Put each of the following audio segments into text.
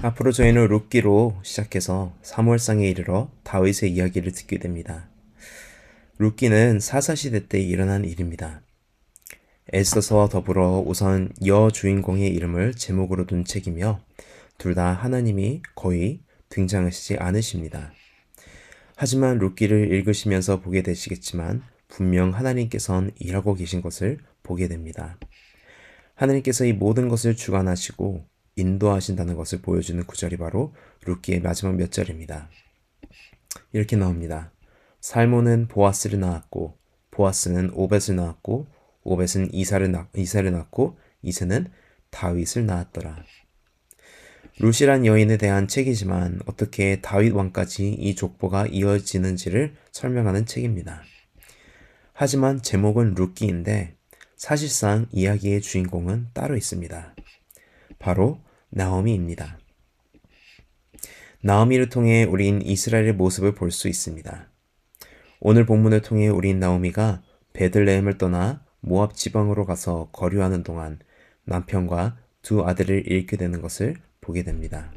앞으로 저희는 룻기로 시작해서 사무엘상에 이르러 다윗의 이야기를 듣게 됩니다. 룻기는 사사시대 때 일어난 일입니다. 에스더서와 더불어 우선 여 주인공의 이름을 제목으로 둔 책이며 둘 다 하나님이 거의 등장하시지 않으십니다. 하지만 룻기를 읽으시면서 보게 되시겠지만 분명 하나님께선 일하고 계신 것을 보게 됩니다. 하나님께서 이 모든 것을 주관하시고 인도하신다는 것을 보여주는 구절이 바로 룻기의 마지막 몇 절입니다. 이렇게 나옵니다. 살모는 보아스를 낳았고 보아스는 오벳을 낳았고 오벳은 이사를, 낳, 이사를 낳고 이세는 다윗을 낳았더라. 룻이란 여인에 대한 책이지만 어떻게 다윗 왕까지 이 족보가 이어지는지를 설명하는 책입니다. 하지만 제목은 룻기인데 사실상 이야기의 주인공은 따로 있습니다. 바로 나오미입니다. 나오미를 통해 우린 이스라엘의 모습을 볼 수 있습니다. 오늘 본문을 통해 우린 나오미가 베들레헴을 떠나 모압 지방으로 가서 거류하는 동안 남편과 두 아들을 잃게 되는 것을 보게 됩니다.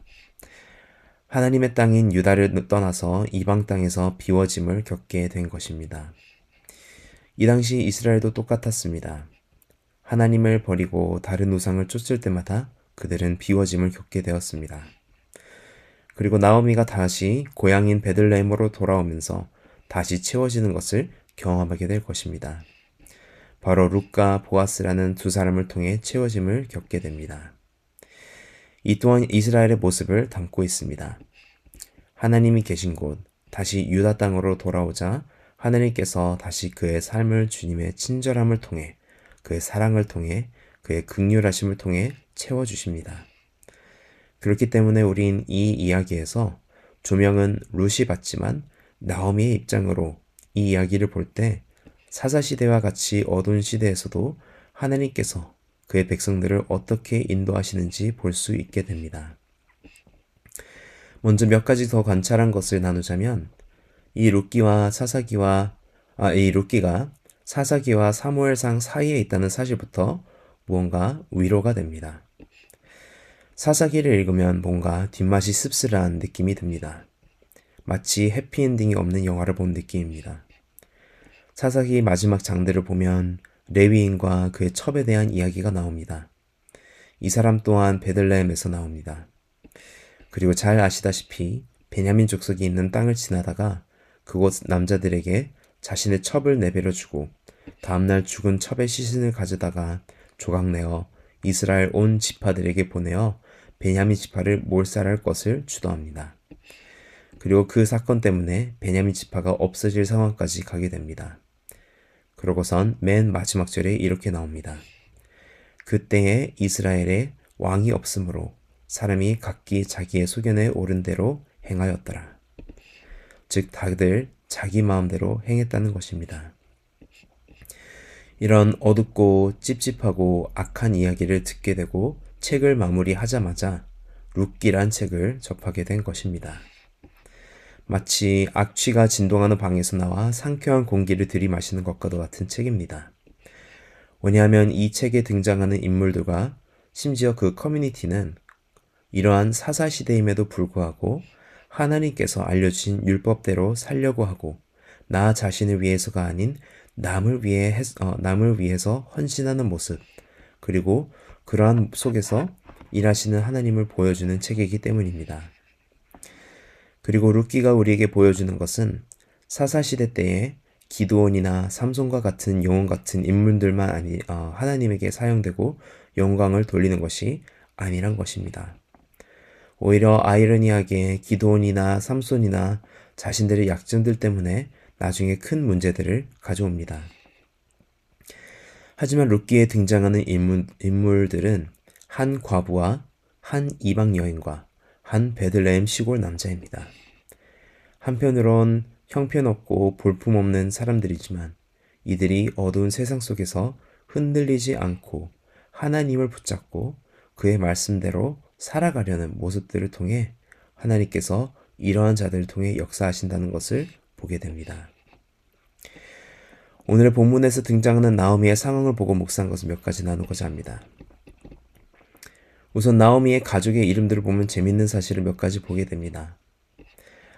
하나님의 땅인 유다를 떠나서 이방 땅에서 비워짐을 겪게 된 것입니다. 이 당시 이스라엘도 똑같았습니다. 하나님을 버리고 다른 우상을 쫓을 때마다 그들은 비워짐을 겪게 되었습니다. 그리고 나오미가 다시 고향인 베들레헴으로 돌아오면서 다시 채워지는 것을 경험하게 될 것입니다. 바로 룩과 보아스라는 두 사람을 통해 채워짐을 겪게 됩니다. 이 또한 이스라엘의 모습을 담고 있습니다. 하나님이 계신 곳, 다시 유다 땅으로 돌아오자 하나님께서 다시 그의 삶을 주님의 친절함을 통해 그의 사랑을 통해 그의 극률하심을 통해 채워주십니다. 그렇기 때문에 우린 이 이야기에서 조명은 루시 받지만 나오미의 입장으로 이 이야기를 볼 때 사사시대와 같이 어두운 시대에서도 하나님께서 그의 백성들을 어떻게 인도하시는지 볼 수 있게 됩니다. 먼저 몇 가지 더 관찰한 것을 나누자면 이 룻기와 사사기와 아, 이 룻기가 사사기와 사무엘상 사이에 있다는 사실부터 무언가 위로가 됩니다. 사사기를 읽으면 뭔가 뒷맛이 씁쓸한 느낌이 듭니다. 마치 해피엔딩이 없는 영화를 본 느낌입니다. 사사기 마지막 장들을 보면 레위인과 그의 첩에 대한 이야기가 나옵니다. 이 사람 또한 베들레헴에서 나옵니다. 그리고 잘 아시다시피 베냐민 족속이 있는 땅을 지나다가 그곳 남자들에게 자신의 첩을 내버려 주고 다음날 죽은 첩의 시신을 가져다가 조각내어 이스라엘 온 지파들에게 보내어 베냐민 지파를 몰살할 것을 주도합니다. 그리고 그 사건 때문에 베냐민 지파가 없어질 상황까지 가게 됩니다. 그러고선 맨 마지막 절에 이렇게 나옵니다. 그때에 이스라엘에 왕이 없으므로 사람이 각기 자기의 소견에 오른 대로 행하였더라. 즉 다들 자기 마음대로 행했다는 것입니다. 이런 어둡고 찝찝하고 악한 이야기를 듣게 되고 책을 마무리하자마자 룻기란 책을 접하게 된 것입니다. 마치 악취가 진동하는 방에서 나와 상쾌한 공기를 들이마시는 것과도 같은 책입니다. 왜냐하면 이 책에 등장하는 인물들과 심지어 그 커뮤니티는 이러한 사사시대임에도 불구하고 하나님께서 알려주신 율법대로 살려고 하고 나 자신을 위해서가 아닌 남을 위해 어, 남을 위해서 헌신하는 모습 그리고 그러한 속에서 일하시는 하나님을 보여주는 책이기 때문입니다. 그리고 룻기가 우리에게 보여주는 것은 사사시대 때에 기드온이나 삼손과 같은 영웅 같은 인물들만 아니 어, 하나님에게 사용되고 영광을 돌리는 것이 아니란 것입니다. 오히려 아이러니하게 기드온이나 삼손이나 자신들의 약점들 때문에 나중에 큰 문제들을 가져옵니다. 하지만 룻기에 등장하는 인물, 인물들은 한 과부와 한 이방 여인과 한 베들레헴 시골 남자입니다. 한편으론 형편없고 볼품없는 사람들이지만 이들이 어두운 세상 속에서 흔들리지 않고 하나님을 붙잡고 그의 말씀대로 살아가려는 모습들을 통해 하나님께서 이러한 자들을 통해 역사하신다는 것을 보게 됩니다. 오늘의 본문에서 등장하는 나오미의 상황을 보고 묵상한 것을 몇 가지 나누고자 합니다. 우선 나오미의 가족의 이름들을 보면 재밌는 사실을 몇 가지 보게 됩니다.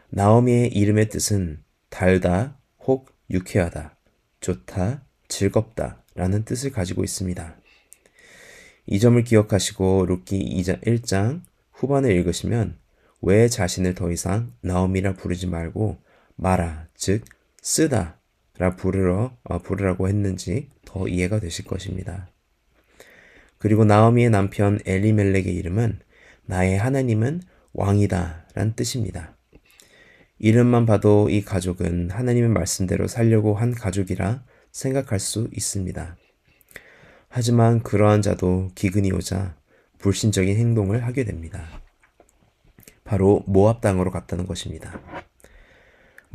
나오미의 이름의 뜻은 달다, 혹 유쾌하다, 좋다, 즐겁다 라는 뜻을 가지고 있습니다. 이 점을 기억하시고 룻기 1장 후반을 읽으시면 왜 자신을 더 이상 나오미라 부르지 말고 마라, 즉 쓰다 라 부르러, 어, 부르라고 했는지 더 이해가 되실 것입니다. 그리고 나오미의 남편 엘리멜렉의 이름은 나의 하나님은 왕이다 란 뜻입니다. 이름만 봐도 이 가족은 하나님의 말씀대로 살려고 한 가족이라 생각할 수 있습니다. 하지만 그러한 자도 기근이 오자 불신적인 행동을 하게 됩니다. 바로 모압 땅으로 갔다는 것입니다.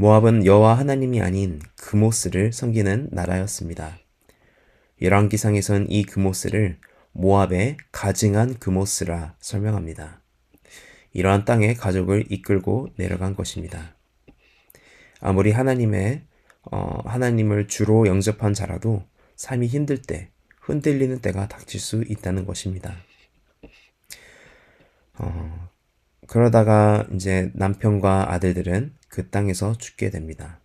모압은 여호와 하나님이 아닌 그모스를 섬기는 나라였습니다. 열왕기상에선 이 그모스를 모압의 가증한 그모스라 설명합니다. 이러한 땅에 가족을 이끌고 내려간 것입니다. 아무리 하나님의 어, 하나님을 주로 영접한 자라도 삶이 힘들 때 흔들리는 때가 닥칠 수 있다는 것입니다. 어, 그러다가 이제 남편과 아들들은 그 땅에서 죽게 됩니다.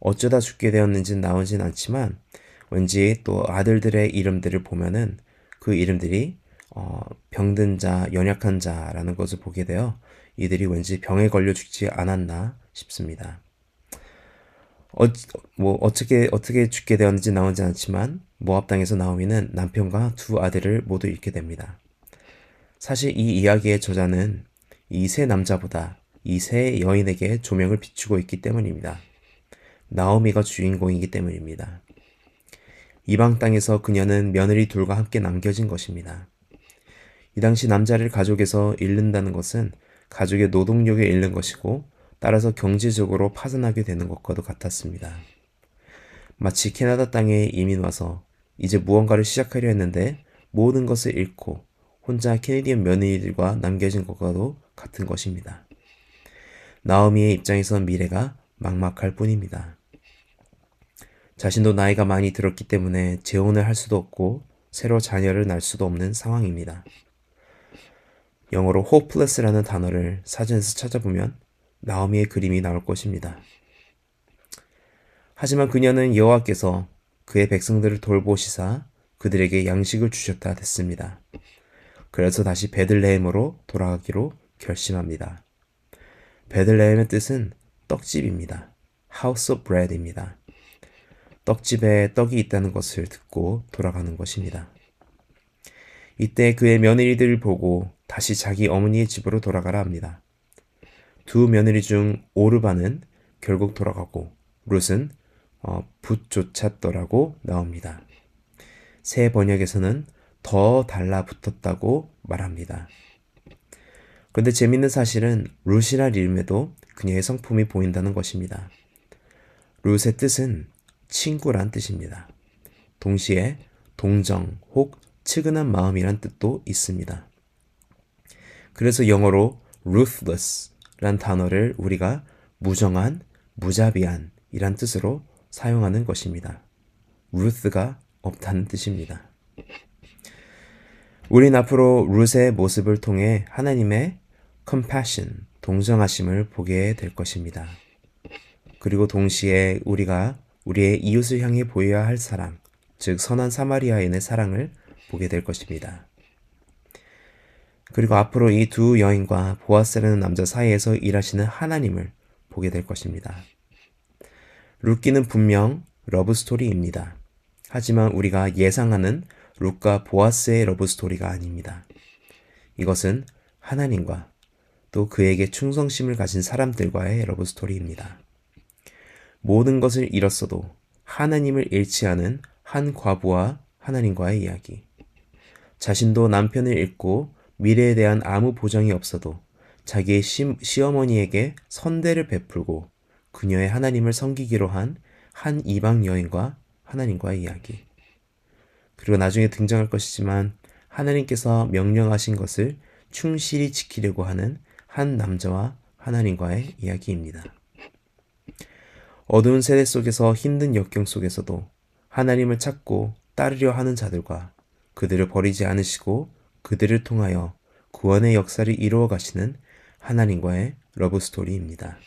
어쩌다 죽게 되었는지는 나오진 않지만 왠지 또 아들들의 이름들을 보면은 그 이름들이 어, 병든 자, 연약한 자라는 것을 보게 되어 이들이 왠지 병에 걸려 죽지 않았나 싶습니다. 어, 뭐 어떻게 어떻게 죽게 되었는지 나오지 않지만 모압 당에서 나오미는 남편과 두 아들을 모두 잃게 됩니다. 사실 이 이야기의 저자는 이세 남자보다 이세 여인에게 조명을 비추고 있기 때문입니다. 나오미가 주인공이기 때문입니다. 이방 땅에서 그녀는 며느리 둘과 함께 남겨진 것입니다. 이 당시 남자를 가족에서 잃는다는 것은 가족의 노동력에 잃는 것이고 따라서 경제적으로 파산하게 되는 것과도 같았습니다. 마치 캐나다 땅에 이민 와서 이제 무언가를 시작하려 했는데 모든 것을 잃고 혼자 캐네디언 며느리들과 남겨진 것과도 같은 것입니다. 나오미의 입장에서 미래가 막막할 뿐입니다. 자신도 나이가 많이 들었기 때문에 재혼을 할 수도 없고 새로 자녀를 낳을 수도 없는 상황입니다. 영어로 hopeless라는 단어를 사전에서 찾아보면 나오미의 그림이 나올 것입니다. 하지만 그녀는 여호와께서 그의 백성들을 돌보시사 그들에게 양식을 주셨다 됐습니다. 그래서 다시 베들레헴으로 돌아가기로 결심합니다. 베들레헴의 뜻은 떡집입니다. House of Bread입니다. 떡집에 떡이 있다는 것을 듣고 돌아가는 것입니다. 이때 그의 며느리들을 보고 다시 자기 어머니의 집으로 돌아가라 합니다. 두 며느리 중 오르바는 결국 돌아가고 룻은 어, 붙조찼더라고 나옵니다. 새 번역에서는 더 달라붙었다고 말합니다. 그런데 재밌는 사실은 룻이란 이름에도 그녀의 성품이 보인다는 것입니다. 룻의 뜻은 친구란 뜻입니다. 동시에 동정 혹 측은한 마음이란 뜻도 있습니다. 그래서 영어로 ruthless 란 단어를 우리가 무정한, 무자비한 이란 뜻으로 사용하는 것입니다. 루스가 없다는 뜻입니다. 우린 앞으로 룻의 모습을 통해 하나님의 compassion, 동정하심을 보게 될 것입니다. 그리고 동시에 우리가 우리의 이웃을 향해 보여야 할 사랑, 즉 선한 사마리아인의 사랑을 보게 될 것입니다. 그리고 앞으로 이 두 여인과 보아스라는 남자 사이에서 일하시는 하나님을 보게 될 것입니다. 룻기는 분명 러브스토리입니다. 하지만 우리가 예상하는 룻과 보아스의 러브스토리가 아닙니다. 이것은 하나님과 또 그에게 충성심을 가진 사람들과의 러브 스토리입니다. 모든 것을 잃었어도 하나님을 잃지 않은 한 과부와 하나님과의 이야기. 자신도 남편을 잃고 미래에 대한 아무 보장이 없어도 자기의 시, 시어머니에게 선대를 베풀고 그녀의 하나님을 섬기기로 한 한 이방 여인과 하나님과의 이야기. 그리고 나중에 등장할 것이지만 하나님께서 명령하신 것을 충실히 지키려고 하는 한 남자와 하나님과의 이야기입니다. 어두운 세대 속에서 힘든 역경 속에서도 하나님을 찾고 따르려 하는 자들과 그들을 버리지 않으시고 그들을 통하여 구원의 역사를 이루어 가시는 하나님과의 러브 스토리입니다.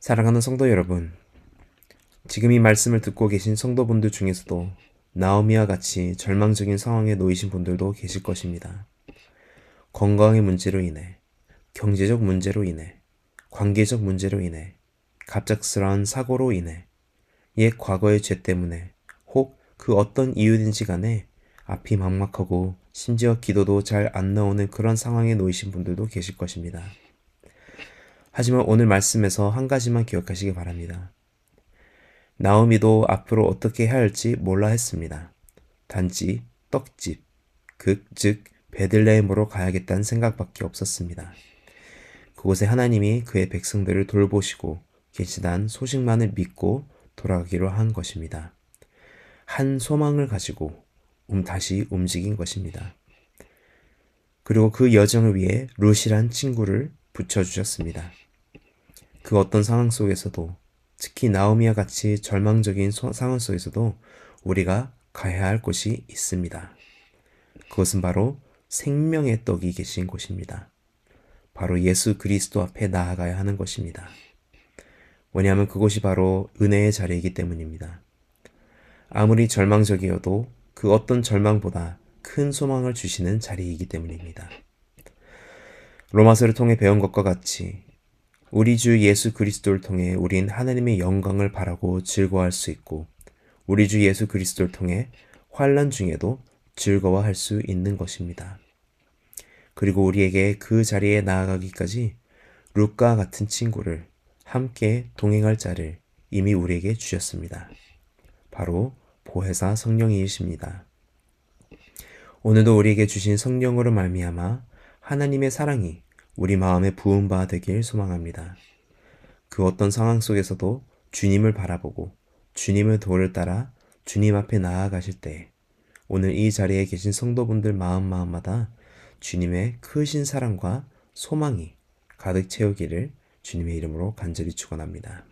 사랑하는 성도 여러분, 지금 이 말씀을 듣고 계신 성도분들 중에서도 나오미와 같이 절망적인 상황에 놓이신 분들도 계실 것입니다. 건강의 문제로 인해, 경제적 문제로 인해, 관계적 문제로 인해, 갑작스러운 사고로 인해, 옛 과거의 죄 때문에, 혹 그 어떤 이유든지 간에 앞이 막막하고 심지어 기도도 잘 안 나오는 그런 상황에 놓이신 분들도 계실 것입니다. 하지만 오늘 말씀에서 한 가지만 기억하시기 바랍니다. 나오미도 앞으로 어떻게 해야 할지 몰라 했습니다. 단지 떡집, 그, 즉 베들레헴으로 가야겠다는 생각밖에 없었습니다. 그곳에 하나님이 그의 백성들을 돌보시고 계시단 소식만을 믿고 돌아가기로 한 것입니다. 한 소망을 가지고 음 다시 움직인 것입니다. 그리고 그 여정을 위해 루시란 친구를 붙여주셨습니다. 그 어떤 상황 속에서도 특히 나오미와 같이 절망적인 상황 속에서도 우리가 가야 할 곳이 있습니다. 그것은 바로 생명의 떡이 계신 곳입니다. 바로 예수 그리스도 앞에 나아가야 하는 것입니다. 왜냐하면 그곳이 바로 은혜의 자리이기 때문입니다. 아무리 절망적이어도 그 어떤 절망보다 큰 소망을 주시는 자리이기 때문입니다. 로마서를 통해 배운 것과 같이 우리 주 예수 그리스도를 통해 우린 하나님의 영광을 바라고 즐거워할 수 있고 우리 주 예수 그리스도를 통해 환란 중에도 즐거워할 수 있는 것입니다. 그리고 우리에게 그 자리에 나아가기까지 룩과 같은 친구를 함께 동행할 자를 이미 우리에게 주셨습니다. 바로 보혜사 성령이십니다. 오늘도 우리에게 주신 성령으로 말미암아 하나님의 사랑이 우리 마음에 부은 바 되길 소망합니다. 그 어떤 상황 속에서도 주님을 바라보고 주님의 도를 따라 주님 앞에 나아가실 때 오늘 이 자리에 계신 성도분들 마음 마음마다 주님의 크신 사랑과 소망이 가득 채우기를 주님의 이름으로 간절히 축원합니다.